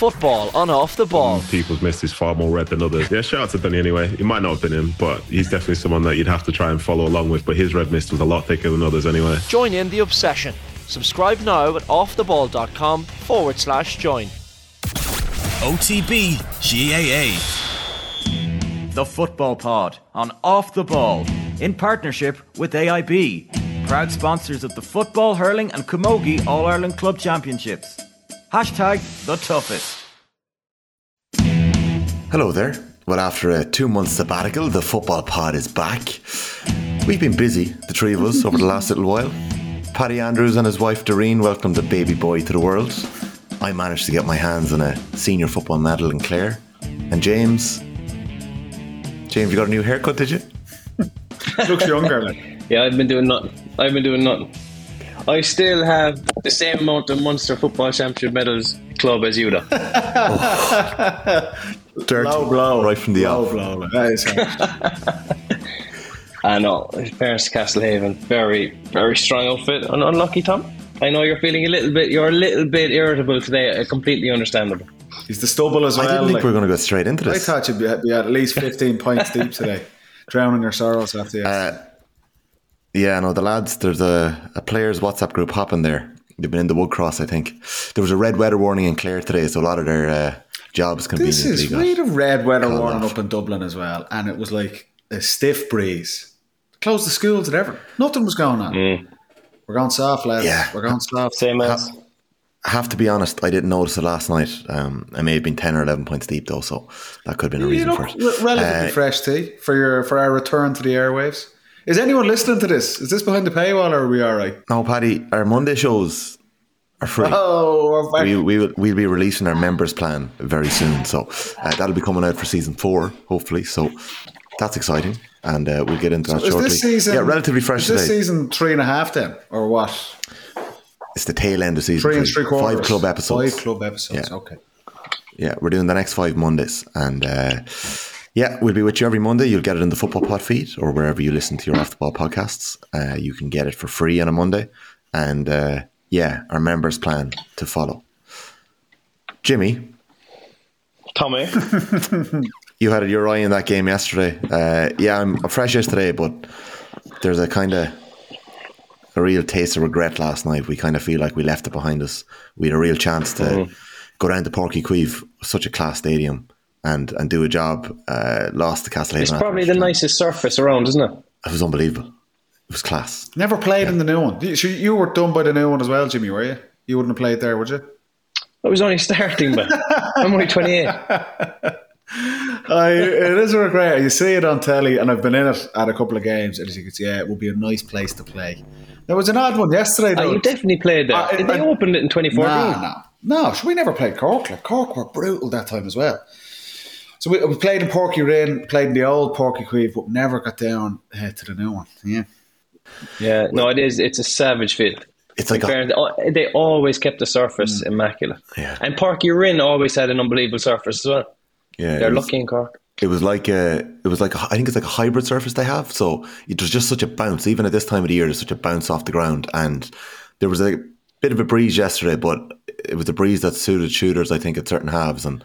football on off the ball. Mm, people's missed is far more red than others. Yeah, shout out to Danny anyway. He might not have been him, but he's definitely someone that you'd have to try and follow along with. But his red mist was a lot thicker than others anyway. Join in the obsession. Subscribe now at offtheball.com forward slash join. OTB GAA. The Football Pod on Off the Ball in partnership with AIB, proud sponsors of the Football, Hurling and Camogie All Ireland Club Championships. Hashtag the toughest. Hello there. Well, after a two month sabbatical, the Football Pod is back. We've been busy, the three of us, over the last little while. Paddy Andrews and his wife Doreen welcomed a baby boy to the world. I managed to get my hands on a senior football medal in Clare. And James, James, you got a new haircut, did you? Looks younger, like. Yeah, I've been doing nothing. I've been doing nothing. I still have the same amount of Munster Football Championship medals club as you, though. Dirty. Blow, blow. Right from the blow, off. blow. Like. That is harsh. I know. Parents Castlehaven, very, very strong outfit. Un- unlucky, Tom. I know you're feeling a little bit. You're a little bit irritable today. Uh, completely understandable. He's the stubble as well. I didn't think like. we were going to go straight into this. I this. thought you'd be, be at least 15 points deep today. Drowning your sorrows after yesterday. Yeah, no, the lads, there's a, a players' WhatsApp group hopping there. They've been in the Woodcross, I think. There was a red weather warning in Clare today, so a lot of their uh, jobs can be. this is got we had a red weather warning off. up in Dublin as well, and it was like a stiff breeze. Closed the schools and everything. Nothing was going on. We're going soft, lads. Yeah. We're going soft. Same as. I have to be honest, I didn't notice it last night. Um, I may have been 10 or 11 points deep, though, so that could have been a You reason look for it. relatively Uh, fresh tea for your for our return to the airwaves. Is anyone listening to this? Is this behind the paywall or are we all right? No, Paddy, our Monday shows are free. Oh, we're back. We, we will, we'll be releasing our members plan very soon. So uh, that'll be coming out for season four, hopefully. So that's exciting. And uh, we'll get into that is shortly. this season? yeah, relatively fresh Is this today. season three and a half then, or what? It's the tail end of season Three and three quarters. Five club episodes. Five club episodes. Yeah. Okay. Yeah, we're doing the next five Mondays. And uh, yeah, we'll be with you every Monday. You'll get it in the Football Pod feed or wherever you listen to your Off the Ball podcasts. Uh, you can get it for free on a Monday. And uh, yeah, our members plan to follow. Jimmy, Tommy. you had your eye in that game yesterday. Uh, yeah, I'm fresh yesterday, but there's a kind of a real taste of regret last night. We kind of feel like we left it behind us. We had a real chance to go down to Páirc Uí Chaoimh, such a class stadium, and and do a job. Uh, lost to Castlehaven. It's probably the time. nicest surface around, isn't it? It was unbelievable. It was class. Never played in the new one. You, so you were done by the new one as well, Jimmy, were you? You wouldn't have played there, would you? I was only starting, but I'm only 28. I, it is a regret. You see it on telly, and I've been in it at a couple of games, and you can see, yeah, it would be a nice place to play. There was an odd one yesterday, Oh, though. you definitely played there. Uh, Did they I- opened it in 2014? No, no, no. We never played Cork. Like Cork were brutal that time as well. So we, we played in Páirc Uí Rinn, played in the old Páirc Uí Chaoimh, but never got down uh, to the new one. Yeah. Yeah, no, it is. It's a savage field. It's like a, they- They always kept the surface immaculate. Yeah. And Páirc Uí Rinn always had an unbelievable surface as well. yeah. They're was- lucky in Cork. It was like a, it was like a, I think it's like a hybrid surface they have. So it was just such a bounce. Even at this time of the year, there's such a bounce off the ground. And there was a bit of a breeze yesterday, but it was a breeze that suited shooters, I think, at certain halves. And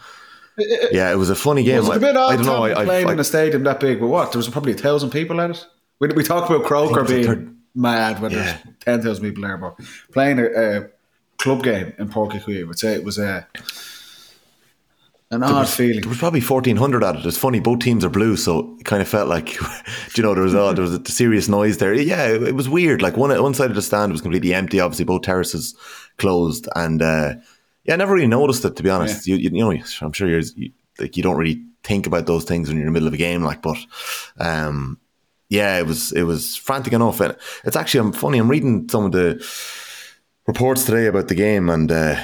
yeah, it was a funny game. Was it a bit I, odd I don't know. I, playing I, in a stadium that big, but what? There was probably a thousand people at it. We, we talked about Croker was being third- mad when Yeah. there's 10,000 people there, but playing a, a club game in Páirc Uí Chaoimh, I'd say it was a, an odd feeling. there was probably 1400 at it. It's funny, both teams are blue, so it kind of felt like, do you know, there was a, there was a serious noise there. Yeah, it, it was weird. Like one one side of the stand was completely empty. Obviously, both terraces closed, and uh, yeah, I never really noticed it to be honest. You, you you know, I'm sure you're you, like you don't really think about those things when you're in the middle of a game, like, but um, yeah, it was it was frantic enough, and it's actually I'm funny. I'm reading some of the reports today about the game, and uh,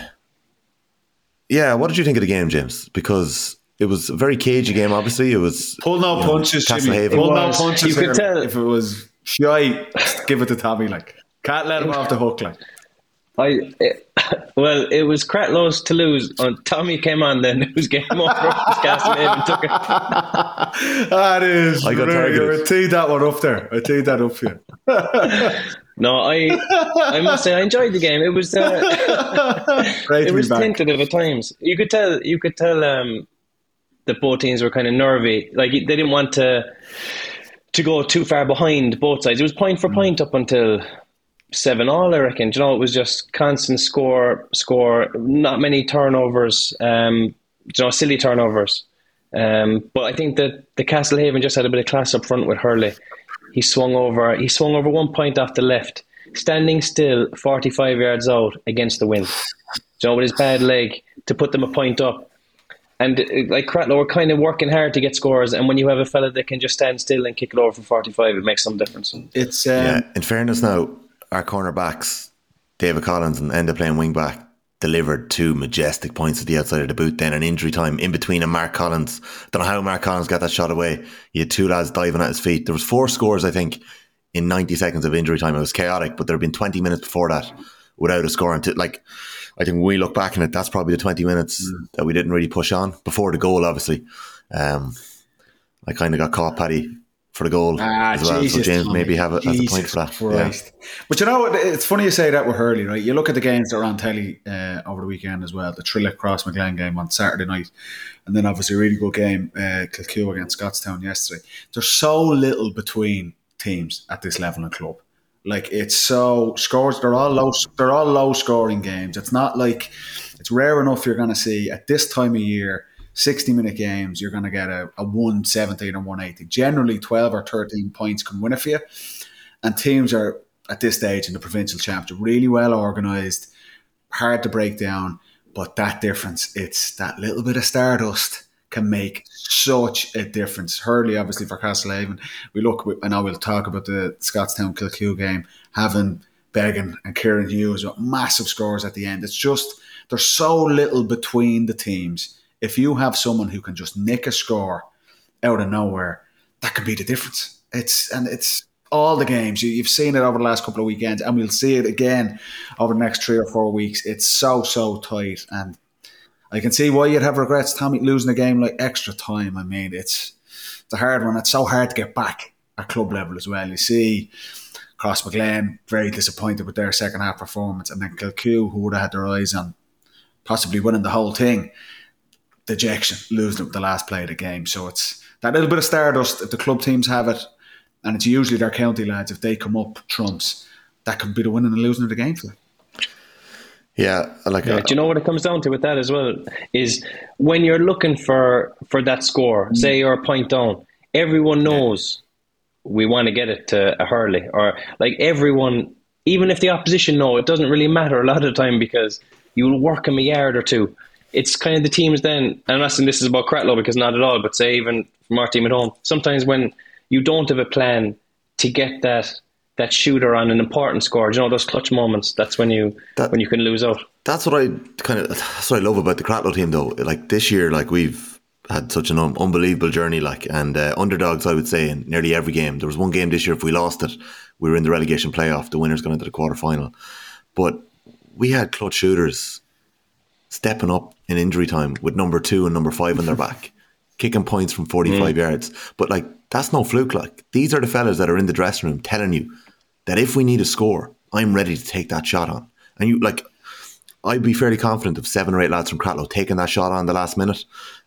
yeah, what did you think of the game, James? Because it was a very cagey game. Obviously, it was Pull no you know, punches, Jimmy. Castlehaven. Pull no punches. You could tell. If it was shy, give it to Tommy. Like, can't let him off the hook. Like, I it, well, it was Cratloe's to lose. And Tommy came on then. It was game over. Castlehaven took it. that is. I got very targeted. good. I teed that one up there. I teed that up here. No, I I must say I enjoyed the game. It was uh, Great it was back. tentative at times. You could tell you could tell um, that both teams were kind of nervy. Like they didn't want to to go too far behind both sides. It was point for Mm. point up until seven all. I reckon. You know, it was just constant score, score. Not many turnovers. Um, you know, silly turnovers. Um, but I think that the Castlehaven just had a bit of class up front with Hurley. He swung over. He swung over one point off the left, standing still, forty-five yards out against the wind. Do you know, with his bad leg to put them a point up. And uh, like Cratloe were kind of working hard to get scores, and when you have a fella that can just stand still and kick it over for forty-five, it makes some difference. It's um, Yeah, in fairness now, our cornerbacks, David Collins and end up playing wing back, delivered two majestic points at the outside of the boot, then an injury time in between and Mark Collins. Don't know how Mark Collins got that shot away. He had two lads diving at his feet. There was four scores, I think, in 90 seconds of injury time. It was chaotic, but there had been 20 minutes before that without a score. And to, like, I think when we look back on it, that's probably the 20 minutes that we didn't really push on before the goal, obviously. Um, I kind of got caught, Paddy, for the goal Ah, as well. Jesus, so James Tommy. maybe have it as a point for that. Yeah. But you know? It's funny you say that with Hurley, right? You look at the games that are on telly uh, over the weekend as well. The Trillick Crossmaglen game on Saturday night, and then obviously a really good game, uh, Kilcoo against Scotstown yesterday. There's so little between teams at this level of club. Like it's so scores. They're all low. They're all low scoring games. It's not like it's rare enough you're going to see at this time of year. 60 minute games, you're going to get a, a 117 or 180. Generally, 12 or 13 points can win it for you. And teams are, at this stage in the provincial championship, really well organised, hard to break down. But that difference, it's that little bit of stardust can make such a difference. Hurley, obviously, for Castlehaven. We look, I know we'll talk about the Scotstown Kilcoo game, having Beggan and Kieran Hughes with massive scores at the end. It's just, there's so little between the teams. If you have someone who can just nick a score out of nowhere, that could be the difference. It's and it's all the games you, you've seen it over the last couple of weekends, and we'll see it again over the next three or four weeks. It's so so tight, and I can see why you'd have regrets, Tommy, losing a game like extra time. I mean, it's it's a hard one. It's so hard to get back at club level as well. You see. Crossmaglen very disappointed with their second half performance, and then Kilcoo, who would have had their eyes on possibly winning the whole thing, dejection, losing the last play of the game. So it's that little bit of stardust. If the club teams have it, and it's usually their county lads, if they come up trumps, that could be the winning and losing of the game for them. Yeah, I like Yeah, uh, do you know what it comes down to with that as well? Is when you're looking for for that score, say you're a point down, everyone knows we want to get it to a Hurley, or like everyone, even if the opposition know, it doesn't really matter a lot of the time because you'll work them a yard or two. It's kind of the teams then, and I'm not saying this is about Cratloe because not at all, but say even from our team at home, sometimes when you don't have a plan to get that that shooter on an important score, you know those clutch moments. That's when you That- when you can lose out. that's what I kind of that's what I love about the Cratloe team though. Like this year, like we've had such an un- unbelievable journey. Like and uh, underdogs, I would say in nearly every game. There was one game this year. If we lost it, we were in the relegation playoff. The winners going into the quarter final. But we had clutch shooters stepping up in injury time with number two and number five on their back, kicking points from 45 yards. But like, that's no fluke. Like, these are the fellas that are in the dressing room telling you that if we need a score, I'm ready to take that shot on. And you, like, I'd be fairly confident of seven or eight lads from Cratloe taking that shot on the last minute.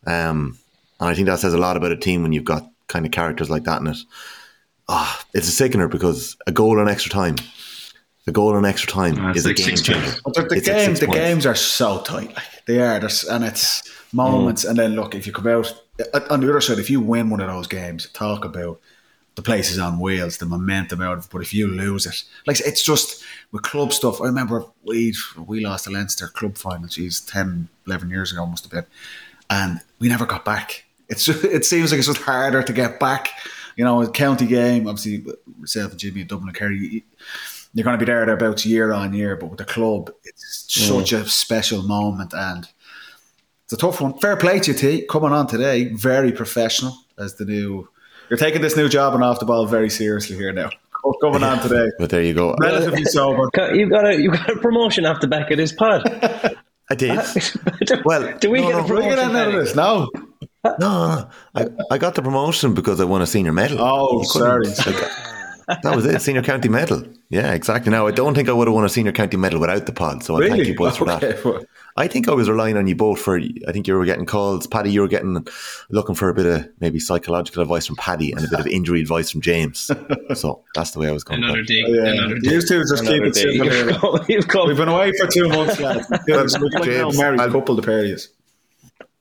Um, and I think that says a lot about a team when you've got kind of characters like that in it. Ah, it's a sickener because a goal in extra time, a goal in extra time Ah, is like a game changer. But the, the It's games, the games are so tight. Like they are, There's, and it's moments. And then look, if you come out on the other side, if you win one of those games, talk about the place is on wheels, the momentum out of it. But if you lose it, like it's just with club stuff. I remember we we lost the Leinster club final. Geez, 10, 11 years ago must have been, and we never got back. It's just, it seems like it's just harder to get back. You know, a county game, obviously, myself and Jimmy and Dublin and Kerry, you- you're going to be there thereabouts year on year, but with the club, it's such mm. a special moment and it's a tough one. Fair play to you, T. Coming on today, very professional as the new. You're taking this new job and off the ball very seriously here now. Coming on today, But there you go. relatively sober. You got a you got a promotion off the back of this pod. I did. do, Well, do we no, get no, a We're promotion? getting out of this. No, No, no, no. I, I got the promotion because I won a senior medal. Oh, sorry. like, That was it. Senior county medal. Yeah, exactly. Now I don't think I would have won a senior county medal without the pod. So I thank you both for Okay, that. well, I think I was relying on you both for. I think you were getting calls, Paddy. You were getting looking for a bit of maybe psychological advice from Paddy and a bit of injury advice from James. So that's the way I was going. Another about it. yeah. Another dig. You two just keep it simple You've come- You've come. We've been away for two months, lads. We're like James, married I'll- couple, the pair of yous.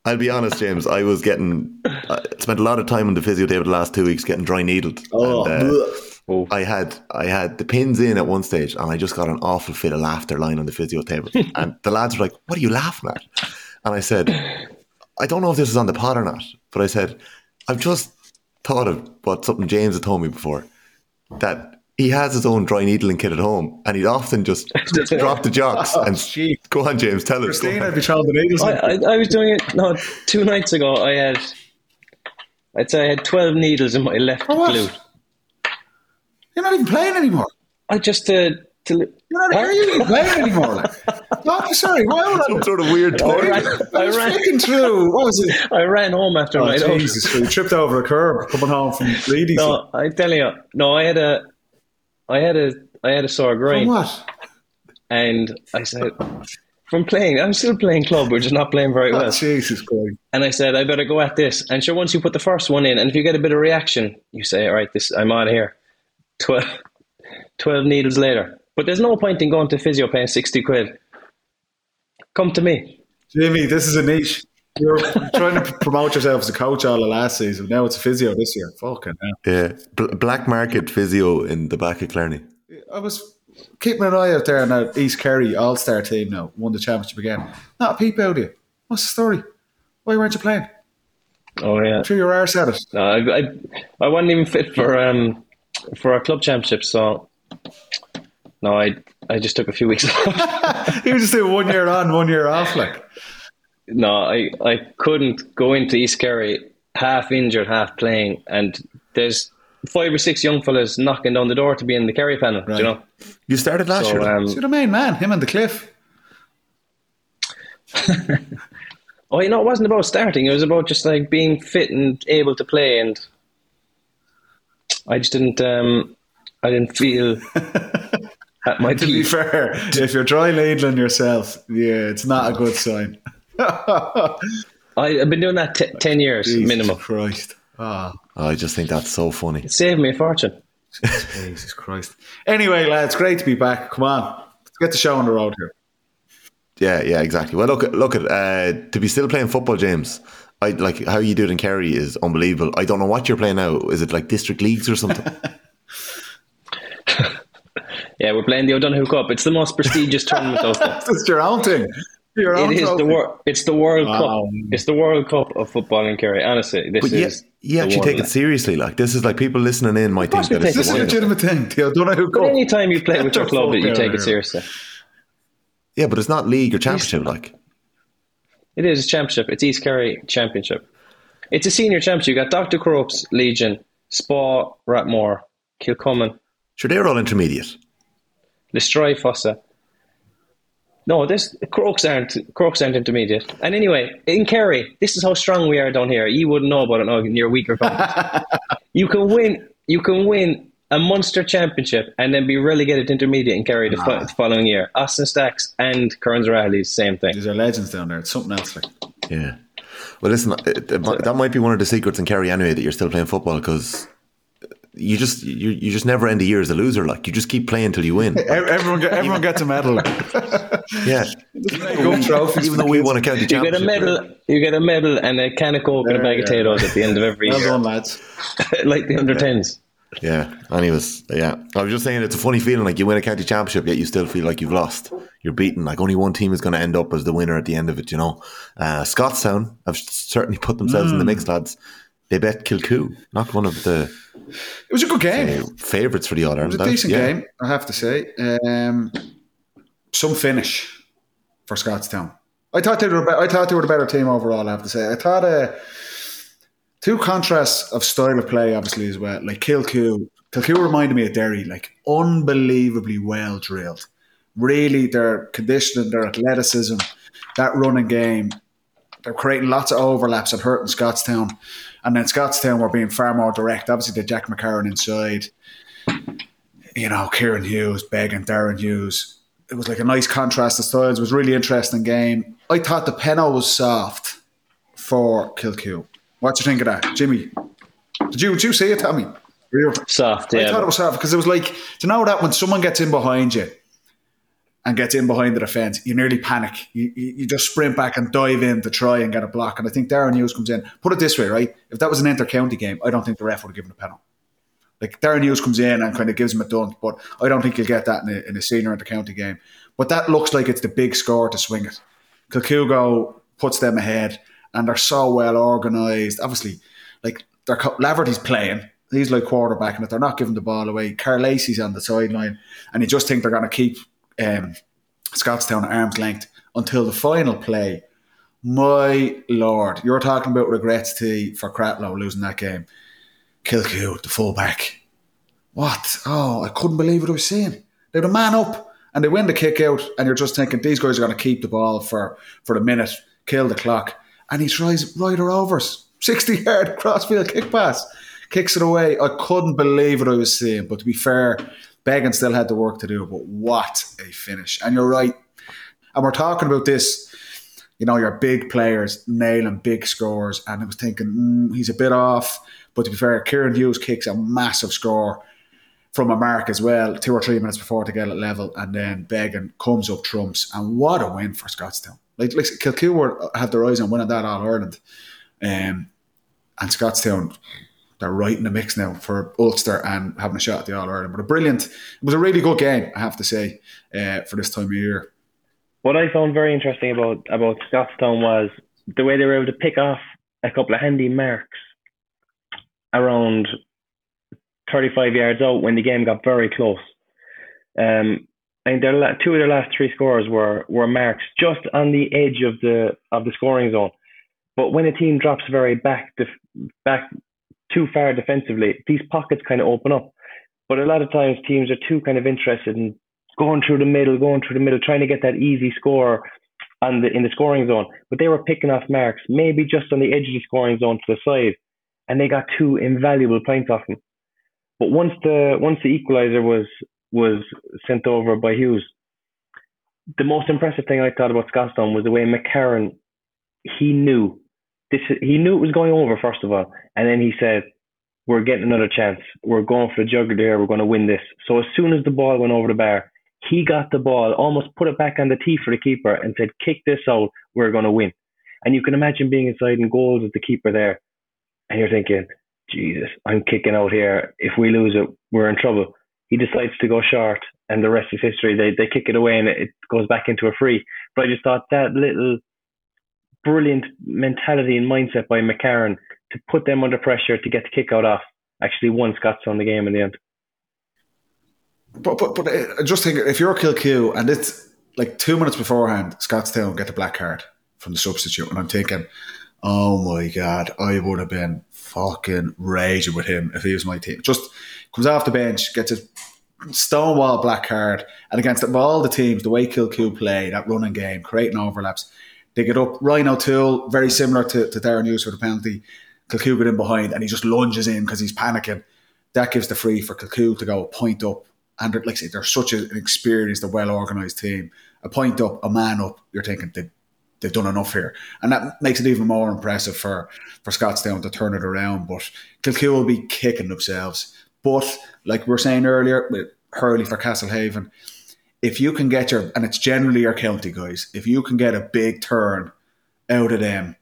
I'll be honest, James. I was getting I spent a lot of time on the physio table the last two weeks getting dry needled. Oh, And, uh, bleh. Oh. I had I had the pins in at one stage, and I just got an awful fit of laughter lying on the physio table. and the lads were like, "What are you laughing at?" And I said, "I don't know if this is on the pod or not, but I said I've just thought of what something James had told me before that." He has his own dry needling kit at home, and he'd often just drop the jocks oh, and gee. go on, James. Tell us. Go Christine, on. I'd be the needles. I. I, I was doing it no two nights ago. I had I'd say I had twelve needles in my left oh, For glute. You're not even playing anymore. I just uh, to You're not are you even playing anymore. Like. No, I'm sorry. Why would I? Some sort of weird I time. ran, I I was ran, flicking through. What was it? I ran home after Oh, my Jesus. You tripped over a curb coming home from Leeds. No, I tell you, no, I had a, I had a, I had a sore From groin, what? and I said, from playing, I'm still playing club, we're just not playing very Oh, well. Jesus Christ. And I said, I better go at this. And sure, once you put the first one in, and if you get a bit of reaction, you say, all right, this, I'm out of here. 12, 12 needles later. But there's no point in going to physio paying 60 quid. Come to me. Jimmy, this is a niche. You're trying to promote yourself as a coach all the last season. Now it's a physio this year. Fucking hell. Yeah, Bl- black market physio in the back of Clarny. I was keeping an eye out there on that East Kerry All Star team now, won the championship again. Not a peep out of you. What's the story? Why weren't you playing? Oh, yeah. I'm sure your arse at it. No, I, I, I wasn't even fit for um for our club championship, so no, I I just took a few weeks off. You just do one year on, one year off. Like, no, I, I couldn't go into East Kerry half injured, half playing, and there's five or six young fellas knocking down the door to be in the Kerry panel. Right. You know, You started last so year. um, you're the main man, him and the cliff. oh, you know, it wasn't about starting. It was about just like being fit and able to play, and I just didn't um I didn't feel at my To be fair, if you're dry ladling yourself, yeah, it's not a good sign. I, I've been doing that t- ten years Jesus minimum. Christ. Ah, I just think that's so funny. It saved me a fortune. Jesus Christ. Anyway, lads, great to be back. Come on. Let's get the show on the road here. Yeah, yeah, exactly. Well, look, at look at uh, to be still playing football, James. I like how you do it in Kerry is unbelievable. I don't know what you're playing now. Is it like district leagues or something? Yeah, we're playing the O'Donoghue Cup. It's the most prestigious tournament out there. It's your own thing. Your own It is the trophy. world. It's the World Wow. Cup. It's the World Cup of football in Kerry. Honestly, this but you, is. you the actually take it seriously. Like this is like people listening in might think that it's This is a a legitimate thing. The O'Donoghue But Cup. anytime you play with your club, fuck you take it seriously. Yeah, but it's not league or championship. Like It is a championship. It's East Kerry Championship. It's a senior championship. You got Dr. Crokes, Legion, Spa, Rathmore, Kilcummin, sure, they're all intermediate. Listry, Fossa. No, this Crokes aren't Crokes aren't intermediate. And anyway, in Kerry, this is how strong we are down here. You wouldn't know about it now in your weaker you can win you can win a Munster championship and then be relegated to intermediate in Kerry the, ah. fo- the following year. Austin Stacks and Kerins O'Rahillys, same thing. These are legends down there. It's something else. Like. Yeah. Well, listen, uh, it, it that might be one of the secrets in Kerry anyway that you're still playing football because you just you, you just never end the year as a loser. Like you just keep playing till you win. E- Everyone, get, everyone gets a medal. yeah. Gold trophies. Even though we won a county championship, You get a medal. You get a medal and a can of coke and a bag of Yeah, yeah. potatoes at the end of every Well year, done, lads. like the under tens. Yeah. and he was. yeah. I was just saying it's a funny feeling like you win a county championship, yet you still feel like you've lost. You're beaten. Like only one team is going to end up as the winner at the end of it, you know. Uh, Scotstown have certainly put themselves in the mix, lads. They bet Kilcoo, not one of the It was a good game. uh, favourites for the other. It was a decent yeah. game, I have to say. Um, some finish for Scotstown. I thought they were. I thought they were the better team overall. I have to say. I thought uh, two contrasts of style of play, obviously as well. Like Kilcoo, Kilcoo reminded me of Derry. Like unbelievably well drilled. Really, their conditioning, their athleticism, that running game. They're creating lots of overlaps and hurting Scotstown. And then Scotstown were being far more direct. Obviously, the Jack McCarron inside. you know, Kieran Hughes, Beg and Darren Hughes. It was like a nice contrast of styles. It was really interesting game. I thought the penalty was soft for Kilcoo. What do you think of that, Jimmy? Did you did you see it, Tommy? Soft, I thought it was soft because it was like, do you know that when someone gets in behind you and gets in behind the defence, you nearly panic. You, you, you just sprint back and dive in to try and get a block. And I think Darren Hughes comes in. Put it this way, right? If that was an inter county game, I don't think the ref would have given a penalty. Like Darren Hughes comes in and kind of gives him a dunk, but I don't think you'll get that in a, in a senior inter county game. But that looks like it's the big score to swing it. Kilcugo puts them ahead, and they're so well organised. Obviously, like they're Laverty's playing. He's like quarterbacking it. They're not giving the ball away. Karl Lacey's on the sideline, and you just think they're going to keep um, Scotstown at arm's length until the final play. My lord, you're talking about regrets to for Cratloe losing that game. Kilcoo, the fullback. What? Oh, I couldn't believe what I was seeing. They're a man up and they win the kick out, and you're just thinking these guys are going to keep the ball for, for a minute, kill the clock. And he tries Ryder overs, 60 yard crossfield kick pass, kicks it away. I couldn't believe what I was seeing. But to be fair, Beggan still had the work to do. But what a finish. And you're right. And we're talking about this, you know, your big players nailing big scores. And I was thinking, mm, he's a bit off. But to be fair, Kieran Hughes kicks a massive score from a mark as well, two or three minutes before to get it level, and then Beggan comes up trumps, and what a win for Scotstown! Like, like Kilcoo were, had their eyes on winning that All Ireland, um, and Scotstown they're right in the mix now for Ulster and having a shot at the All Ireland. But a brilliant, it was a really good game, I have to say, uh, for this time of year. What I found very interesting about about Scottstown was the way they were able to pick off a couple of handy marks around 35 yards out when the game got very close. Um, and their two of their last three scores were were marks just on the edge of the of the scoring zone. But when a team drops very back def- back too far defensively, these pockets kind of open up. But a lot of times teams are too kind of interested in going through the middle, going through the middle, trying to get that easy score on the in the scoring zone. But they were picking off marks, maybe just on the edge of the scoring zone to the side, and they got two invaluable points off them. But once the once the equalizer was was sent over by Hughes, the most impressive thing I thought about Scotstown was the way McCarron he knew this he knew it was going over first of all, and then he said, "We're getting another chance. We're going for the jugular here. We're going to win this." So as soon as the ball went over the bar, he got the ball, almost put it back on the tee for the keeper, and said, "Kick this out. We're going to win." And you can imagine being inside in goals with the keeper there, and you're thinking, Jesus, I'm kicking out here. If we lose it, we're in trouble. He decides to go short, and the rest is history. They they kick it away, and it goes back into a free. But I just thought that little brilliant mentality and mindset by McCarron to put them under pressure to get the kick out off actually won Scotstown the game in the end. But but but uh, I just think if you're Kilcoo and it's like two minutes beforehand, Scotstown get the black card from the substitute, and I'm thinking, oh my god, I would have been fucking raging with him if he was my team. Just comes off the bench, gets a stonewall black card, and against all the teams, the way Kilcoo play that running game, creating overlaps, they get up. Ryan O'Toole, very similar to, to Darren Hughes for the penalty. Kilcoo get in behind, and he just lunges in because he's panicking. That gives the free for Kilcoo to go a point up. And like I say, they're such an experienced, a well organised team. A point up, a man up, you're thinking they've done enough here. And that makes it even more impressive for, for Scotstown to turn it around. But Kilcoo will be kicking themselves. But like we were saying earlier, with Hurley for Castlehaven, if you can get your, and it's generally your county guys, if you can get a big turn out of them,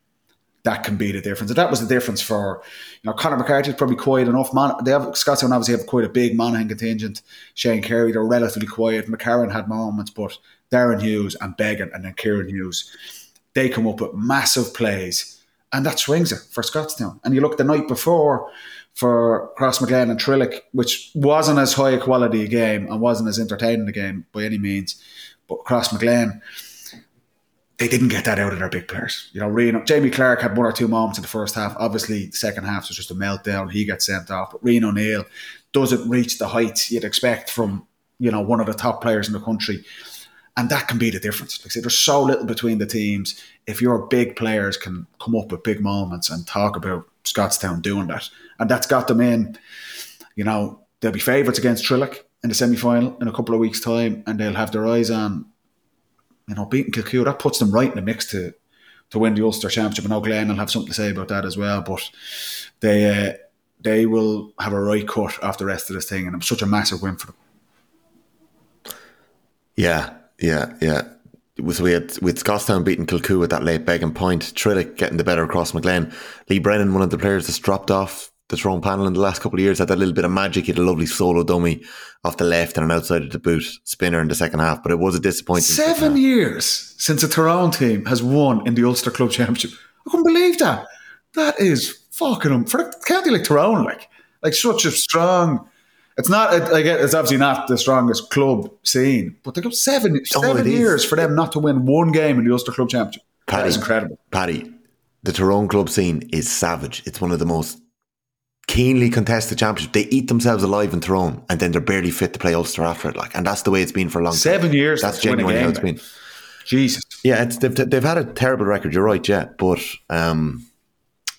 that can be the difference. And that was the difference for, you know, Conor McCarthy's probably quiet enough. Man, they have Scotstown obviously have quite a big Monaghan contingent. Shane Carey, they're relatively quiet. McCarron had moments, but Darren Hughes and Beggan and then Kieran Hughes they come up with massive plays, and that swings it for Scotstown. And you look the night before for Crossmaglen and Trillick, which wasn't as high a quality a game and wasn't as entertaining a game by any means, but Crossmaglen, they didn't get that out of their big players. You know, Rian, Jamie Clarke had one or two moments in the first half. Obviously, the second half was just a meltdown. He gets sent off, but Rian O'Neill doesn't reach the heights you'd expect from you know one of the top players in the country and that can be the difference. Like say, there's so little between the teams. If your big players can come up with big moments and talk about Scotstown doing that, and that's got them in, you know, they'll be favourites against Trillick. in the semi final in a couple of weeks' time, and they'll have their eyes on, you know, beating Kilcoo. That puts them right in the mix to to win the Ulster Championship. And now Glen will have something to say about that as well. But they uh, they will have a right cut after the rest of this thing, and it's such a massive win for them. Yeah, yeah, yeah. So we had with Scotstown beating Kilcoo at that late Beggan point, Trillick getting the better across McGlen. Lee Brennan, one of the players that's dropped off the Tyrone panel in the last couple of years, had that little bit of magic. He had a lovely solo dummy off the left and an outside of the boot spinner in the second half, but it was a disappointing. Seven years since a Tyrone team has won in the Ulster Club Championship. I couldn't believe that. That is fucking um, for a county like Tyrone, like like such a strong. It's not. I get. It's obviously not the strongest club scene, but they got seven Oh, seven is. years for them not to win one game in the Ulster Club Championship. That Paddy. is incredible. Paddy, the Tyrone club scene is savage. It's one of the most keenly contested championships. They eat themselves alive in Tyrone, and then they're barely fit to play Ulster after it. Like, and that's the way it's been for a long time. Seven years That's genuinely how it's been. Jesus. Yeah, it's, they've, they've had a terrible record. You're right, yeah, but um,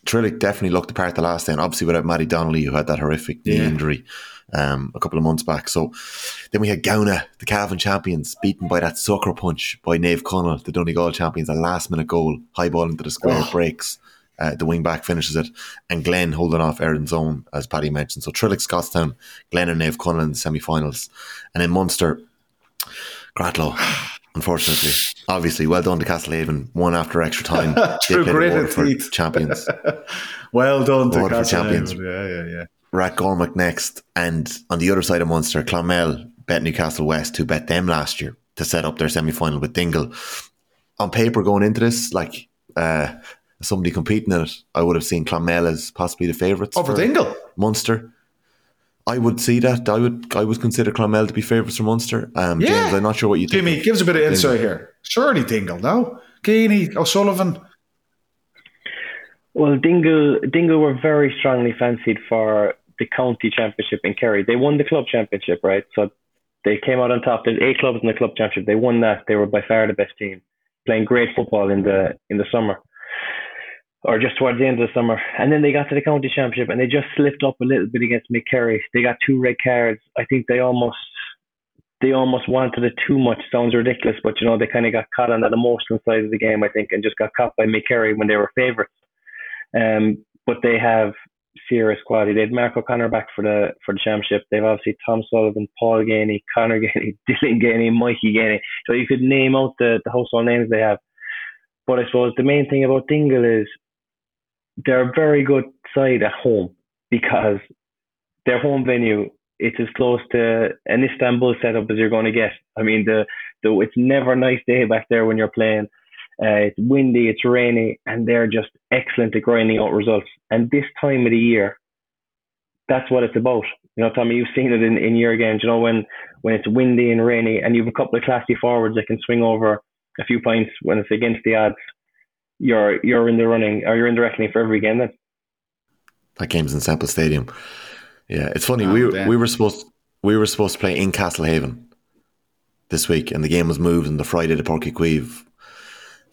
Trillick definitely looked the part the last day, and obviously without Matty Donnelly, who had that horrific knee Yeah. injury um, a couple of months back. So then we had Gowna, the Cavan champions, beaten by that sucker punch by Naomh Conaill, the Donegal champions, a last minute goal, high ball into the square, Oh. breaks. Uh, the wing back finishes it, and Glen holding off Erin's own, as Paddy mentioned. So Trillick, Scottstown, Glenn and Naomh Conaill in the semi finals. And in Munster, Cratloe, unfortunately. Obviously, well done to Castlehaven. One after extra time. They Through played gritted Waterford teeth. champions. Well done to Waterford Castlehaven. champions. Yeah, yeah, yeah. Rathgormack next. And on the other side of Munster, Clonmel bet Newcastle West, who bet them last year to set up their semi final with Dingle. On paper, going into this, like uh, somebody competing in it, I would have seen Clonmel as possibly the favourites. Over for Dingle. Munster. I would see that. I would. I would consider Clonmel to be favourites for Munster. Um, Yeah. James, I'm not sure what you think. Jimmy, of give us a bit of Dingle. insight here. Surely Dingle, no? Keeney, O'Sullivan. Well, Dingle, Dingle were very strongly fancied for the county championship in Kerry. They won the club championship, right? So they came out on top. There's eight clubs in the club championship. They won that. They were by far the best team, playing great football in the in the summer, or just towards the end of the summer. And then they got to the county championship and they just slipped up a little bit against Mid Kerry. They got two red cards. I think they almost they almost wanted it too much. Sounds ridiculous, but you know they kind of got caught on that emotional side of the game, I think, and just got caught by Mid Kerry when they were favourites. Um, but they have serious quality. They had Mark O'Connor back for the for the championship. They've obviously Tom Sullivan, Paul Geaney, Connor Geaney, Dylan Geaney, Mikey Geaney. So you could name out the, the household names they have. But I suppose the main thing about Dingle is they're a very good side at home because their home venue it's as close to an Istanbul setup as you're going to get. I mean, the the it's never a nice day back there when you're playing. Uh, it's windy, it's rainy, and they're just excellent at grinding out results. And this time of the year, that's what it's about. You know, Tommy, you've seen it in, in your games. You know, when when it's windy and rainy, and you have a couple of classy forwards that can swing over a few points when it's against the odds, you're you're in the running or you're in the reckoning for every game. Then. That game's in Semple Stadium. Yeah, it's funny. Oh, we damn. we were supposed we were supposed to play in Castlehaven this week, and the game was moved on the Friday to Páirc Uí Chaoimh.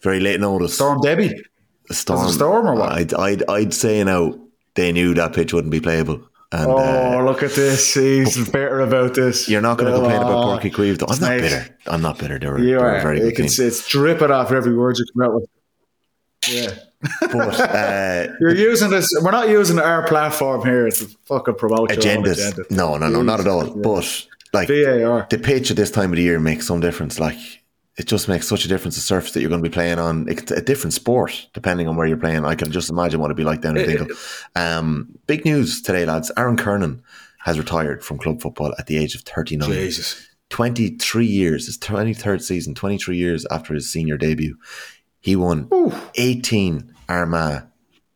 Very late notice. Storm Debbie. A storm, storm or what? I'd, I'd I'd say now they knew that pitch wouldn't be playable, and Oh, uh, look at this. He's bitter about this. you're not going to complain about Oh, Páirc Uí Chaoimh. Though. I'm not snake. bitter. I'm not bitter. They were, You they were a are. very good can it's dripping off every word you come out with. Yeah. But uh, You're using this. We're not using our platform here to fucking promote agendas. agenda. No, no, no, not at all. Yeah. But like VAR. the pitch at this time of the year makes some difference. Like it just makes such a difference. The surface that you're going to be playing on, it's a different sport depending on where you're playing. I can just imagine what it'd be like down in Dingle. Um, big news today, lads. Aaron Kernan has retired from club football at the age of 39. Jesus. 23 years, his 23rd season, 23 years after his senior debut. He won 18 Armagh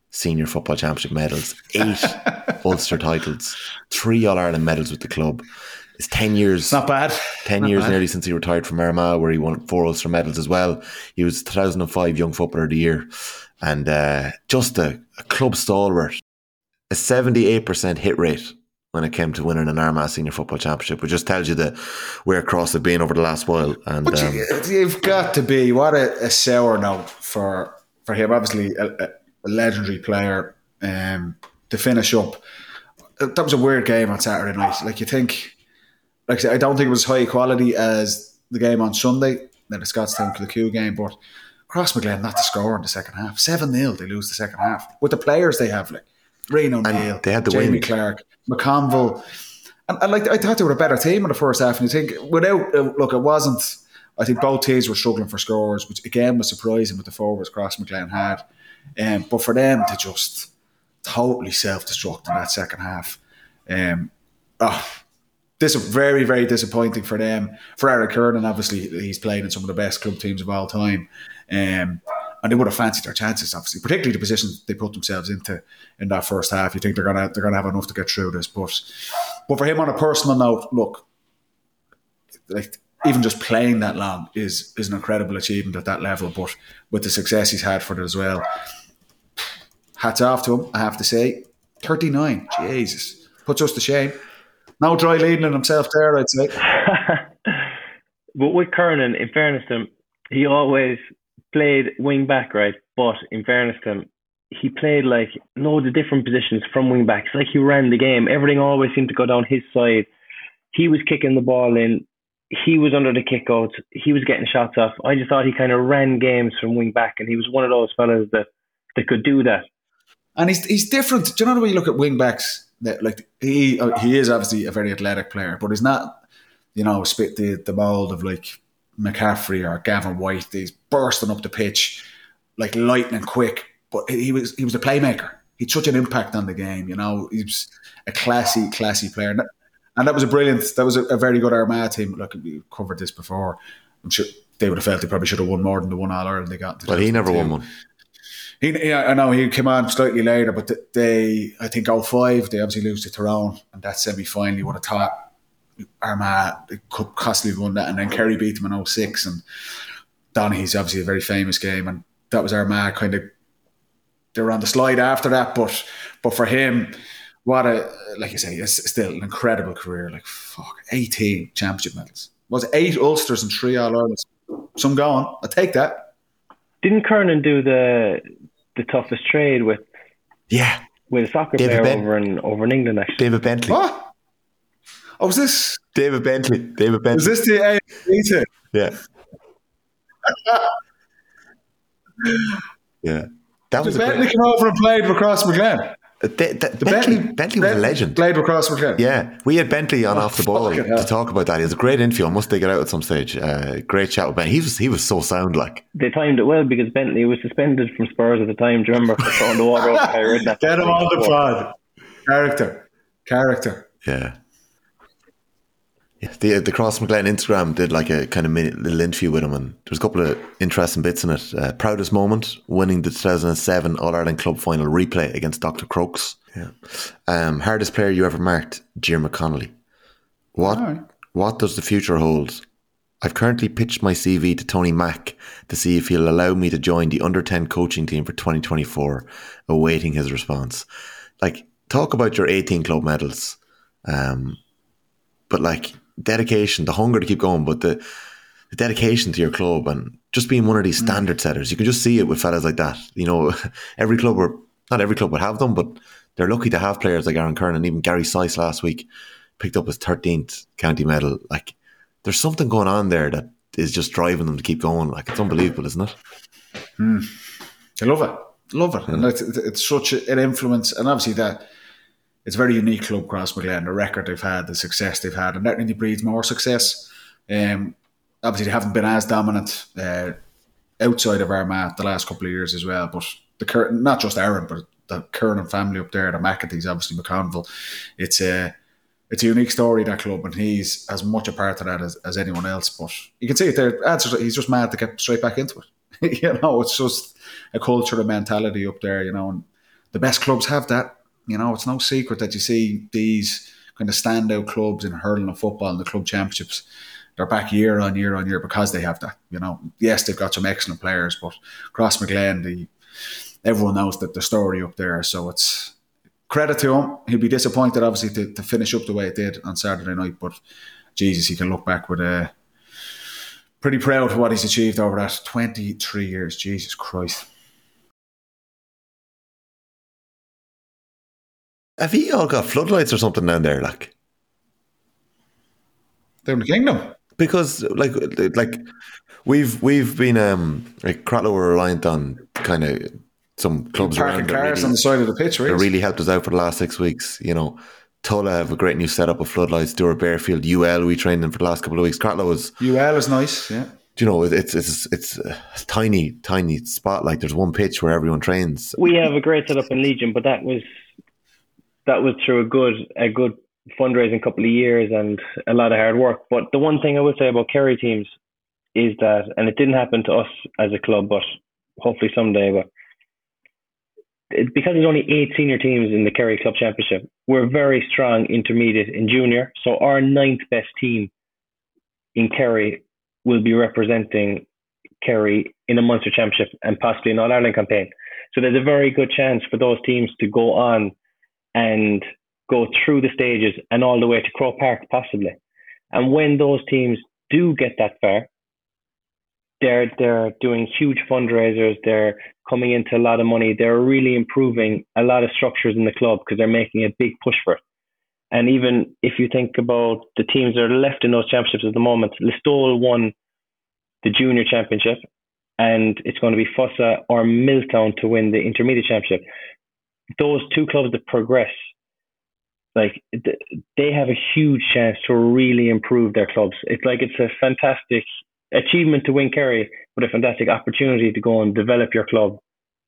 senior football championship medals, eight Ulster titles, three All Ireland medals with the club. It's 10 years. Not bad. 10 Not years bad. nearly since he retired from Armagh, where he won four Ulster medals as well. He was 2005 Young Footballer of the Year and uh, just a, a club stalwart. A 78% hit rate when it came to winning an Armagh Senior Football Championship, which just tells you the where Cross have been over the last while. And But um, you, you've got to be what a, a sour note for for him. Obviously, a, a, a legendary player. Um, to finish up, that was a weird game on Saturday night. Like you think, like I, said, I don't think it was high quality as the game on Sunday, then the Scottstown game, but Crossmaglen not to score in the second half. 7 0, they lose the second half. With the players they have, like Rian O'Neill, they had the Jamie win. Clarke, McConville. And, and like I thought they were a better team in the first half. And you think, without, uh, look, it wasn't, I think both teams were struggling for scores, which again was surprising with the forwards Crossmaglen had. Um, but for them to just totally self destruct in that second half, um, oh, this is very, very disappointing for them. For Aaron Kernan, obviously, he's played in some of the best club teams of all time. Um, and they would have fancied their chances, obviously, particularly the position they put themselves into in that first half. You think they're gonna they're gonna have enough to get through this, but but for him on a personal note, look, like even just playing that long is is an incredible achievement at that level. But with the success he's had for it as well, hats off to him. I have to say, thirty nine, Jesus, puts us to shame. No dry leading in himself there, I'd say. But with Kernan, in fairness to him, he always played wing back, right? But in fairness to him, he played like loads of different positions from wing back. It's like he ran the game. Everything always seemed to go down his side. He was kicking the ball in. He was under the kickouts. He was getting shots off. I just thought he kind of ran games from wing back, and he was one of those fellas that that could do that. And he's he's different. Do you know the way you look at wing backs? That like he he is obviously a very athletic player, but he's not, you know, spit the the mold of like McCaffrey or Gavin White. He's bursting up the pitch like lightning quick. But he was he was a playmaker. He had such an impact on the game. You know, he was a classy, classy player. And that, and that was a brilliant. That was a, a very good Armagh team. Look, we covered this before. I'm sure they would have felt they probably should have won more than the one All Ireland they got. But he never won one. He, yeah, I know he came on slightly later, but they, I think, 05, they obviously lose to Tyrone, and that semi final, you would have thought Armagh could possibly won that, and then Kerry beat them in 06, and Donaghy's obviously a very famous game, and that was Armagh kind of, they were on the slide after that, but but for him, what a, like you say, it's still an incredible career, like fuck, 18 championship medals. Was eight Ulsters and three All Irelands? Some going, I take that. Didn't Kernan do the the toughest trade with Yeah, with a soccer David player Ben- over in over in England? Actually, David Bentley. What? Oh, was this David Bentley. David Bentley. was this the AFC? Yeah. yeah. That was a Bentley great, came over and played for Crossmaglen. Uh, Th- th- Bentley, Bentley was a legend. Played for Crossmaglen. Yeah, we had Bentley on off the ball to hell. talk about that. He was a great interview. I must dig it out at some stage. Uh, great chat with Ben. He was he was so sound like. they timed it well because Bentley was suspended from Spurs at the time. Do you remember for throwing the water over Kyrie Get him on the pod. Character. Character. Yeah. The the Crossmaglen Instagram did like a kind of mini, little interview with him, and there's a couple of interesting bits in it. Uh, proudest moment: winning the 2007 All Ireland Club Final replay against Dr. Crokes. Yeah. Um, hardest player you ever marked: Jim McConnelly. What right. What does the future hold? I've currently pitched my CV to Tony Mack to see if he'll allow me to join the under 10 coaching team for 2024, awaiting his response. Like, talk about your 18 club medals. Um, but like, dedication, the hunger to keep going, but the, the dedication to your club and just being one of these mm. standard setters. You can just see it with fellas like that. You know, every club, or not every club would have them, but they're lucky to have players like Aaron Kernan even Gary Sice last week picked up his 13th county medal. Like, there's something going on there that is just driving them to keep going. Like, it's unbelievable, isn't it? Mm. I love it. Love it. And it's, it's such an influence. And obviously, that it's a very unique club, Crossmaglen, the record they've had, the success they've had, and that really breeds more success. Um, obviously, they haven't been as dominant uh, outside of Armagh the last couple of years as well. But the Cur- not just Aaron, but the Kernan family up there, the McAtees, obviously McConville. It's a it's a unique story that club, and he's as much a part of that as, as anyone else. But you can see it there. That's He's just mad to get straight back into it. you know, it's just a culture and mentality up there. You know, and the best clubs have that. You know, it's no secret that you see these kind of standout clubs in hurling and football and the club championships. They're back year on year on year because they have that. You know, yes, they've got some excellent players, but Crossmaglen, the everyone knows that the story up there. So it's credit to him. He'll be disappointed, obviously, to, to finish up the way it did on Saturday night. But Jesus, he can look back with a pretty proud of what he's achieved over that twenty three years. Jesus Christ. Have you all got floodlights or something down there? Like, Down the kingdom. because like like we've we've been um like Cratloe were reliant on kind of some clubs Parking around cars really, on the side of the pitch, right? that really helped us out for the last six weeks. You know, Tulla have a great new setup of floodlights. Doora Barefield, UL we trained in for the last couple of weeks. Cratloe is UL is nice, yeah. do you know it's it's it's a tiny tiny spot. Like there's one pitch where everyone trains. we have a great setup in Legion, but that was that was through a good a good fundraising couple of years and a lot of hard work. But the one thing I would say about Kerry teams is that, and it didn't happen to us as a club, but hopefully someday. But it, because there's only eight senior teams in the Kerry Club Championship, we're very strong intermediate and junior. So our ninth best team in Kerry will be representing Kerry in a Munster Championship and possibly an All Ireland campaign. So there's a very good chance for those teams to go on and go through the stages and all the way to Croke Park possibly. And when those teams do get that far, they're they're doing huge fundraisers. They're coming into a lot of money. They're really improving a lot of structures in the club because they're making a big push for it. And even if you think about the teams that are left in those championships at the moment, Listowel won the junior championship, and it's going to be Fossa or Milltown to win the intermediate championship. Those two clubs that progress, like they have a huge chance to really improve their clubs. It's like it's a fantastic achievement to win Kerry, but a fantastic opportunity to go and develop your club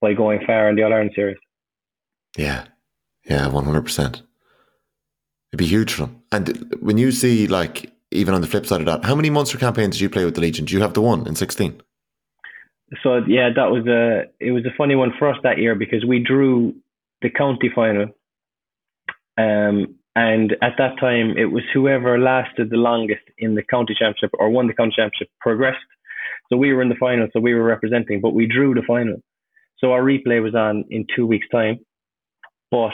by going far in the All Ireland series. Yeah, yeah, one hundred percent. It'd be huge for them. And when you see like even on the flip side of that, how many Munster campaigns did you play with the Legion? Do you have the one in sixteen? So yeah, that was a it was a funny one for us that year because we drew the county final, um, and at that time it was whoever lasted the longest in the county championship or won the county championship progressed. So we were in the final, so we were representing, but we drew the final. So our replay was on in two weeks' time, but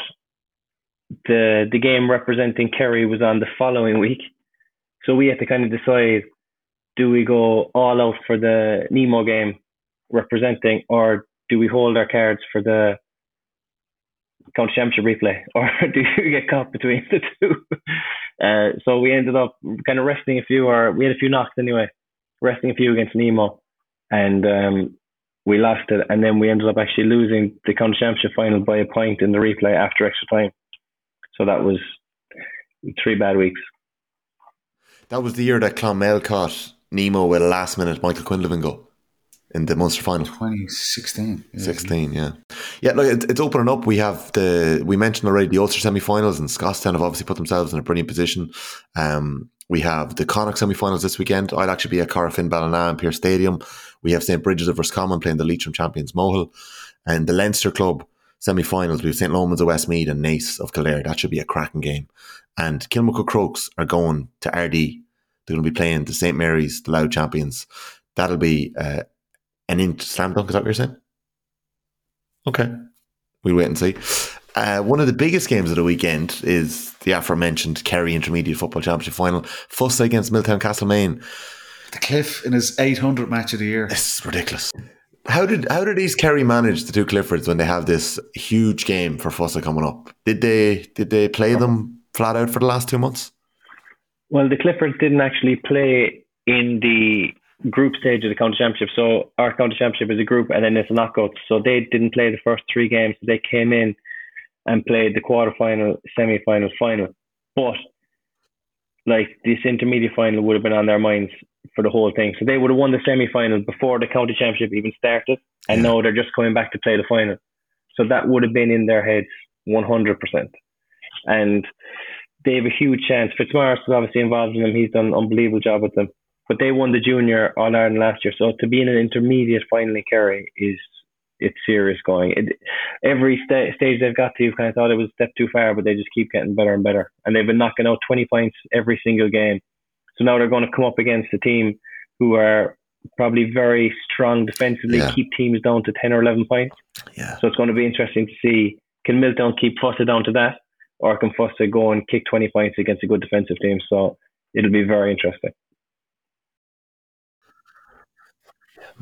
the the game representing Kerry was on the following week. So we had to kind of decide: do we go all out for the Nemo game representing, or do we hold our cards for the county championship replay, or do you get caught between the two? Uh, so we ended up kind of resting a few, or we had a few knocks anyway, resting a few against Nemo, and um, we lost it, and then we ended up actually losing the county championship final by a point in the replay after extra time. So that was three bad weeks. That was the year that Clonmel caught Nemo with a last minute Michael Quinlivan goal in the Munster final. 2016. 16, yeah. Yeah, look, it, it's opening up. We have the, we mentioned already the Ulster semi finals, and Scotstown have obviously put themselves in a brilliant position. Um, we have the Connacht semi finals this weekend. I'll actually be at Corofin Ballina and Pearse Stadium. We have St. Brigid's of Roscommon playing the Leitrim champions Mohill. And the Leinster Club semi finals, we have St. Loman's of Westmeath and Naas of Kildare. That should be a cracking game. And Kilmacud Crokes are going to Ardee. They're going to be playing the St. Mary's, the Louth champions. That'll be uh, an in slam dunk. Is that what you're saying? Okay. We'll wait and see. Uh, one of the biggest games of the weekend is the aforementioned Kerry Intermediate Football Championship final. Fossa against Milltown Castlemaine. The Cliff in his 800 match of the year. This is ridiculous. How did how did these Kerry manage the two Cliffords when they have this huge game for Fossa coming up? Did they did they play them flat out for the last two months? Well, the Cliffords didn't actually play in the group stage of the county championship. So our county championship is a group, and then it's a knockout. So they didn't play the first three games. They came in and played the quarter final, semi final, final. But like this intermediate final would have been on their minds for the whole thing. So they would have won the semi final before the county championship even started, and Yeah. now they're just coming back to play the final. So that would have been in their heads one hundred percent. And they have a huge chance. Fitzmaurice is obviously involved in them. He's done an unbelievable job with them. But they won the junior All Ireland last year. So to be in an intermediate final in Kerry is it's serious going. It, every sta- stage they've got to, you've kind of thought it was a step too far, but they just keep getting better and better. And they've been knocking out 20 points every single game. So now they're going to come up against a team who are probably very strong defensively, Yeah. keep teams down to 10 or 11 points. Yeah. So it's going to be interesting to see can Milltown keep Fossa down to that, or can Fossa go and kick 20 points against a good defensive team? So it'll be very interesting.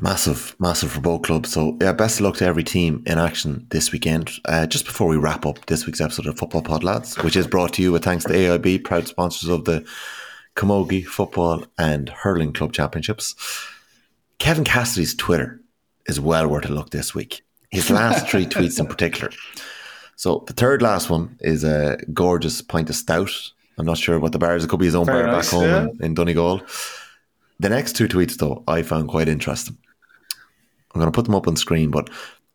Massive, massive for both clubs. So, yeah, best of luck to every team in action this weekend. Uh, just before we wrap up this week's episode of Football Pod Lads, which is brought to you with thanks to AIB, proud sponsors of the Camogie Football and Hurling Club Championships. Kevin Cassidy's Twitter is well worth a look this week. His last three tweets in particular. So the third last one is a gorgeous pint of stout. I'm not sure what the bar is. It could be his own Very bar nice, back home yeah. in, in Donegal. The next two tweets, though, I found quite interesting. I'm going to put them up on screen, but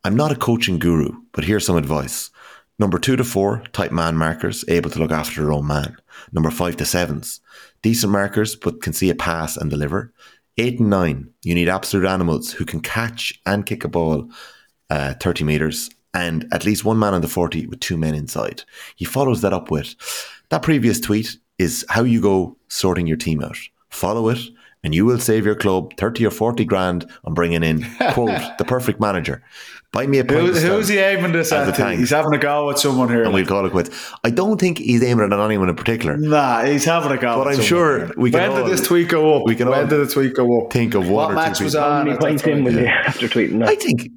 I'm not a coaching guru, but here's some advice. Number two to four, type man markers, able to look after their own man. Number five to sevens, decent markers, but can see a pass and deliver. Eight and nine, you need absolute animals who can catch and kick a ball uh, 30 metres and at least one man on the 40 with two men inside. He follows that up with that previous tweet is how you go sorting your team out. Follow it and you will save your club 30 or 40 grand on bringing in, quote, the perfect manager. Buy me a pint Who, who's he aiming this as at? He's having a go at someone here. and we'll call it quits. I don't think he's aiming at anyone in particular. Nah, he's having a go. But at I'm sure here. we can When all- did this tweet go up? we can when all did the tweet go up? think of one what or two match was people. How many points in time? was he after tweeting I think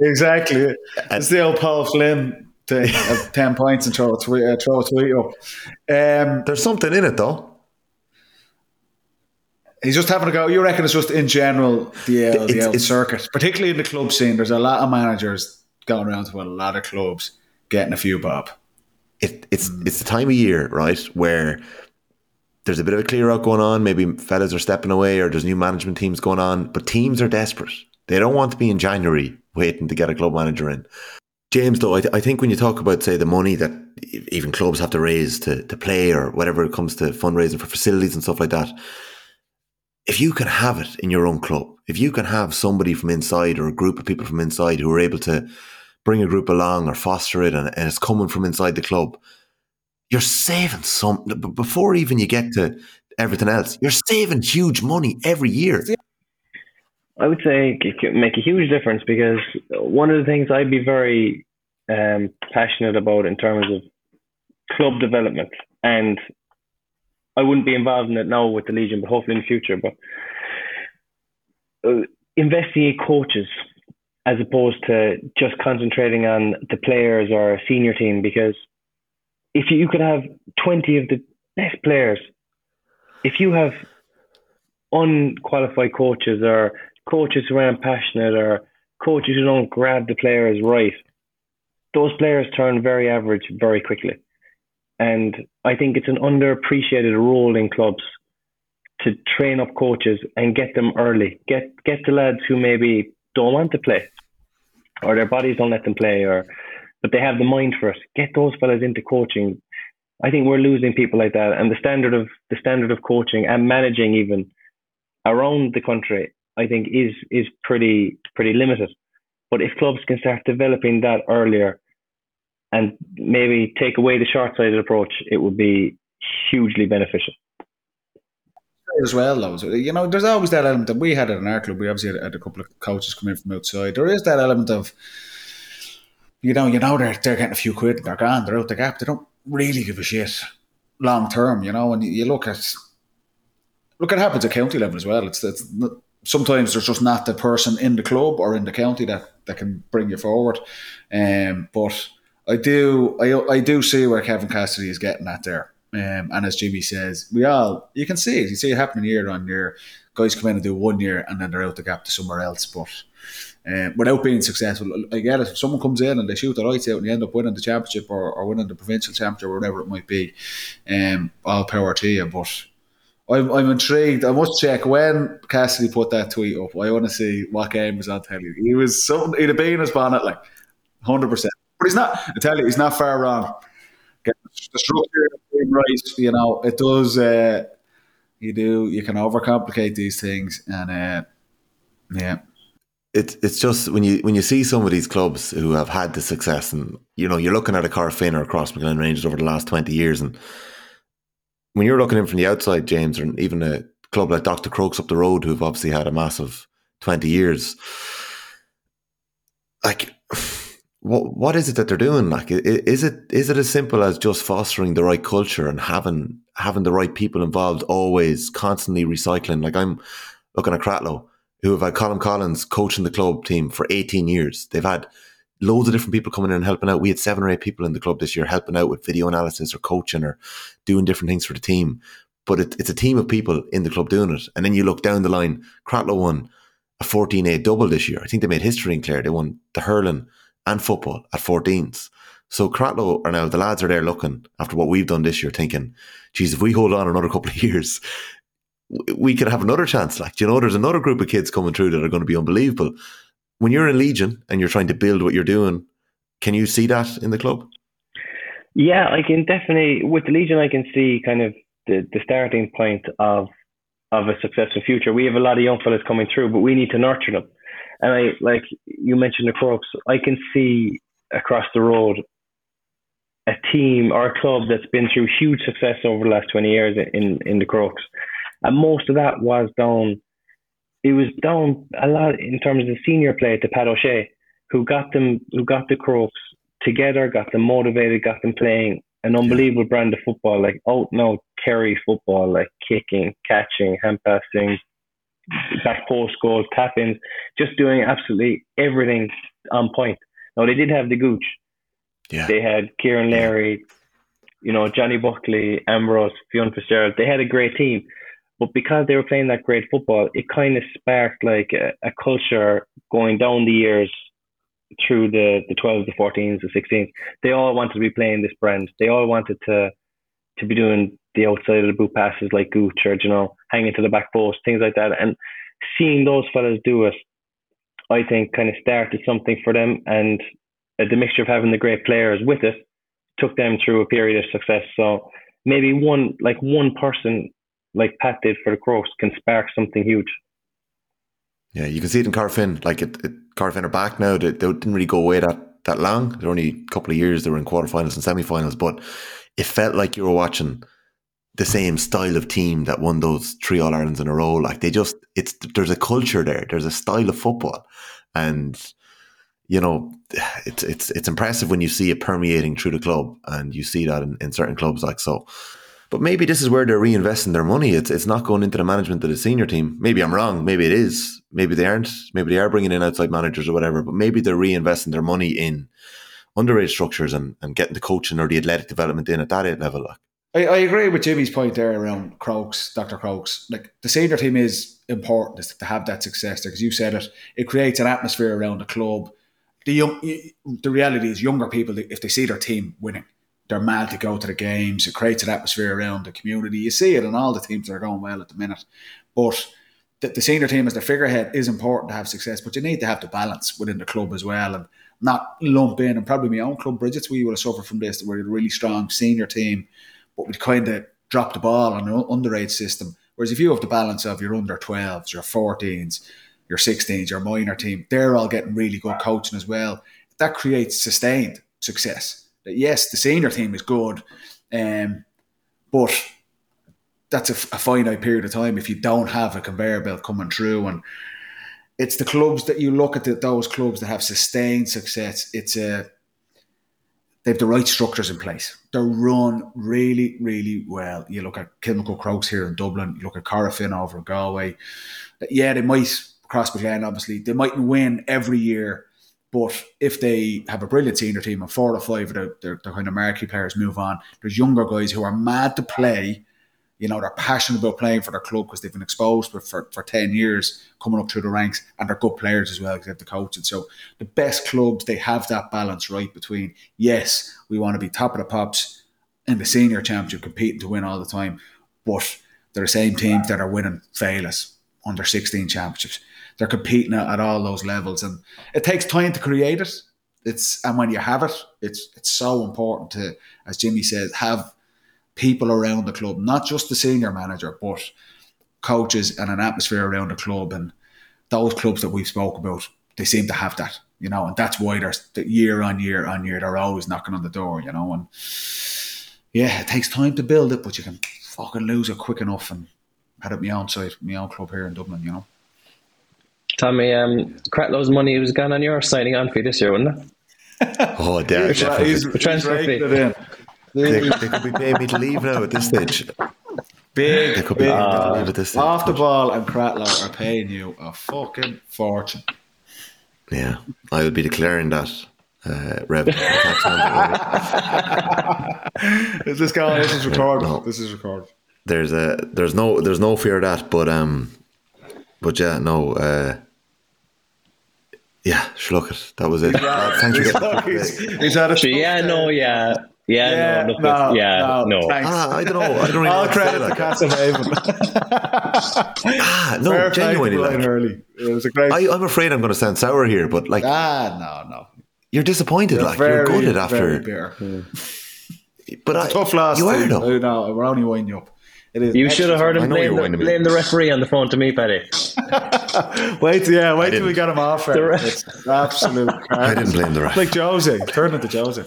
Exactly. It's the old Paul Flynn thing of 10 points and throw a tweet, uh, throw a tweet up. Um, there's something in it though. He's just having a go. You reckon it's just in general the, uh, the It's- old it's- circuit, particularly in the club scene. There's a lot of managers going around to a lot of clubs getting a few bob. it, it's it's the time of year, right, where there's a bit of a clear out going on. Maybe fellas are stepping away, or there's new management teams going on. But teams are desperate. They don't want to be in January waiting to get a club manager in. James, though, I, th- I think when you talk about say the money that even clubs have to raise to to play or whatever it comes to fundraising for facilities and stuff like that, if you can have it in your own club, if you can have somebody from inside or a group of people from inside who are able to bring a group along or foster it and, and it's coming from inside the club, you're saving some before even you get to everything else. You're saving huge money every year. I would say it could make a huge difference because one of the things I'd be very um, passionate about in terms of club development, and I wouldn't be involved in it now with the Legion, but hopefully in the future. But uh, investing in coaches as opposed to just concentrating on the players or a senior team, because if you could have 20 of the best players, if you have unqualified coaches or coaches who aren't passionate or coaches who don't grab the players right, those players turn very average very quickly. And I think it's an underappreciated role in clubs to train up coaches and get them early. Get get the lads who maybe don't want to play or their bodies don't let them play or but they have the mind for it. Get those fellas into coaching. I think we're losing people like that and the standard of the standard of coaching and managing even around the country I think is is pretty pretty limited. But if clubs can start developing that earlier and maybe take away the short sighted approach, it would be hugely beneficial. as well, though. You know, there's always that element that we had in our club. We obviously had, had a couple of coaches come in from outside. There is that element of, you know, you know they're they're getting a few quid, they're gone, they're out the gap. They don't really give a shit long term, you know. And you, look at look, it happens at county level as well. It's it's sometimes there's just not the person in the club or in the county that that can bring you forward. Um, but I do I I do see where Kevin Cassidy is getting at there. Um, and as Jimmy says, we all you can see it. You see it happening year on year. Guys come in and do one year and then they're out the gap to somewhere else. But um, without being successful, I get it. If someone comes in and they shoot the lights out and you end up winning the championship or, or winning the provincial championship or whatever it might be, um, all power to you. But I'm, I'm intrigued. I must check when Cassidy put that tweet up. I want to see what game was on telly. He was something. He'd have been his bonnet like hundred percent. But he's not. I tell you, he's not far wrong. The structure right. You know, it does. Uh, you do. You can overcomplicate these things, and uh, yeah, It's it's just when you when you see some of these clubs who have had the success, and you know you're looking at a Corofin or a Crossmaglen Rangers over the last twenty years, and when you're looking in from the outside, James, or even a club like Doctor Crokes up the road, who've obviously had a massive twenty years, like what what is it that they're doing? Like, is it is it as simple as just fostering the right culture and having having the right people involved, always constantly recycling? Like I'm looking at Cratloe, who have had Colin Collins coaching the club team for 18 years. They've had loads of different people coming in and helping out. We had seven or eight people in the club this year helping out with video analysis or coaching or doing different things for the team. But it, it's a team of people in the club doing it. And then you look down the line, Cratloe won a 14A double this year. I think they made history in Clare. They won the hurling and football at 14s. So Cratloe are now, the lads are there looking after what we've done this year, thinking, geez, if we hold on another couple of years, we could have another chance. Like, you know, there's another group of kids coming through that are going to be unbelievable. When you're in Legion and you're trying to build what you're doing, can you see that in the club? Yeah, I can definitely with the Legion. I can see kind of the, the starting point of of a successful future. We have a lot of young fellas coming through, but we need to nurture them. And I like you mentioned the Crokes. I can see across the road a team or a club that's been through huge success over the last twenty years in in the Crokes, and most of that was down. It was down a lot in terms of the senior play to Pat O'Shea, who got them, who got the Crokes together, got them motivated, got them playing an unbelievable brand of football, like out now Kerry football, like kicking, catching, hand passing, back post goals, tap ins, just doing absolutely everything on point. Now they did have the gooch. Yeah. They had Kieran O'Leary, you know, Johnny Buckley, Ambrose, Fionn Fitzgerald. They had a great team. But because they were playing that great football, it kind of sparked like a, a culture going down the years through the, the 12s, the 14s, the 16s. They all wanted to be playing this brand. They all wanted to to be doing the outside of the boot passes like Gooch or, you know, hanging to the back post, things like that. And seeing those fellas do it, I think kind of started something for them. And uh, the mixture of having the great players with it took them through a period of success. So maybe one, like one person like Pat did for the Crokes can spark something huge. Yeah, you can see it in Corofin. Like it, it Corofin are back now. They, they didn't really go away that that long. They're only a couple of years. They were in quarterfinals and semi-finals, but it felt like you were watching the same style of team that won those three All Irelands in a row. Like they just, it's there's a culture there. There's a style of football, and you know, it's it's it's impressive when you see it permeating through the club, and you see that in, in certain clubs. Like so, but maybe this is where they're reinvesting their money. It's it's not going into the management of the senior team. Maybe I'm wrong. Maybe it is. Maybe they aren't. Maybe they are bringing in outside managers or whatever. But maybe they're reinvesting their money in underage structures and, and getting the coaching or the athletic development in at that level. Like. I, I agree with Jimmy's point there around Crokes, Dr. Crokes. Like the senior team is important to have that success there because you said it. It creates an atmosphere around the club. The young, the reality is younger people if they see their team winning, they're mad to go to the games. It creates an atmosphere around the community. You see it in all the teams that are going well at the minute. But the, the senior team as the figurehead is important to have success, but you need to have the balance within the club as well and not lump in. And probably my own club, Brigid's, we would have suffered from this. We're a really strong senior team, but we'd kind of drop the ball on an underage system. Whereas if you have the balance of your under 12s, your 14s, your 16s, your minor team, they're all getting really good coaching as well. That creates sustained success that yes, the senior team is good, um, but that's a, a, finite period of time if you don't have a conveyor belt coming through. And it's the clubs that you look at the, those clubs that have sustained success. It's a they have the right structures in place. They're run really, really well. You look at Kilmacud Crokes here in Dublin. You look at Corofin over in Galway. Yeah, they might cross Glen, obviously. They mightn't win every year but if they have a brilliant senior team and four or five of their, their, their kind of marquee players move on, there's younger guys who are mad to play. You know, they're passionate about playing for their club because they've been exposed for, for, for 10 years coming up through the ranks and they're good players as well because they have the coaching. So the best clubs, they have that balance right between, yes, we want to be top of the pops in the senior championship, competing to win all the time, but they're the same teams that are winning Féiles under 16 championships they're competing at, at all those levels, and it takes time to create it. It's and when you have it, it's it's so important to, as Jimmy says, have people around the club, not just the senior manager, but coaches and an atmosphere around the club. And those clubs that we've spoke about, they seem to have that, you know, and that's why they're year on year on year, they're always knocking on the door, you know. And yeah, it takes time to build it, but you can fucking lose it quick enough. And had it my own side, my own club here in Dublin, you know. Tommy, um, Cratloe's money was gone on your signing on fee this year, wasn't it? oh, damn. he's, he's, he's transfer fee. They, they, could be paying me to leave now at this stage. Big, They could big. be paying me to leave at this stage. Off the ball and Cratloe are paying you a fucking fortune. Yeah, I would be declaring that uh, Rev. I can't stand it, right? Is this going? This is recorded. No. This is recorded. there's a there's no there's no fear of that, but um, but yeah, no, uh, yeah, sure, look it. That was it. Uh, thanks for getting he's, he's had a So, yeah, no, yeah. Yeah, Yeah, no, look, no, yeah, no. thanks. Ah, I don't know. I don't really know All what to say, credit to like. Castlehaven. Ah, no, Fair genuinely, like, Hurley. It was a great. I, I'm afraid I'm going to sound sour here, but like ah, no, no. you're disappointed, You're like very, you're gutted very after. bitter. But I, Tough loss. You are Steve. though. I know. We're only winding you up. It is. You should have heard him know you blame the, winding me. blame the referee on the phone to me, Paddy. Wait, yeah, wait till we get him off. The There. ref- It's absolute. I didn't blame the ref. Like Jose, turn it to Jose.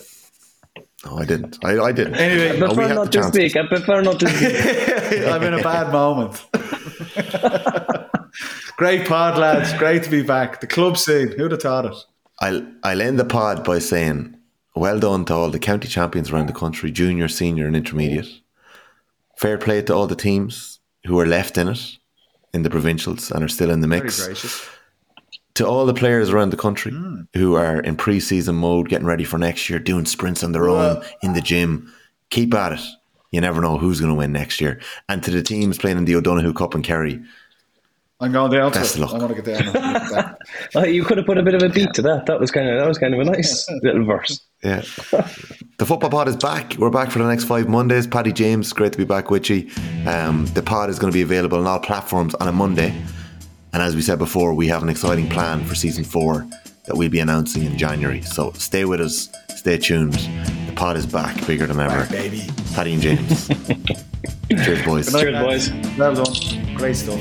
No, I didn't. I, I didn't. Anyway, I prefer not to chance. speak. I prefer not to speak. I'm in a bad moment. Great pod, lads. Great to be back. The club scene. Who'd have thought it? I'll I'll end the pod by saying, well done to all the county champions around the country, junior, senior, and intermediate. Fair play to all the teams who are left in it, in the provincials, and are still in the Very mix. Gracious. To all the players around the country who are in pre-season mode, getting ready for next year, doing sprints on their own in the gym, keep at it. You never know who's going to win next year. And to the teams playing in the O'Donoghue Cup and Kerry, I'm going down to Best it. of luck. I want to get down. and look at that. Oh, you could have put a bit of a beat to that. That was kind of that was kind of a nice little verse. Yeah. the football pod is back. We're back for the next five Mondays. Paddy James, great to be back with you. Um, the pod is going to be available on all platforms on a Monday. And as we said before, we have an exciting plan for season four that we'll be announcing in January. So stay with us, stay tuned. The pod is back, bigger than ever. baby. Paddy and James. Cheers, boys. Cheers, boys. Well done. Great stuff.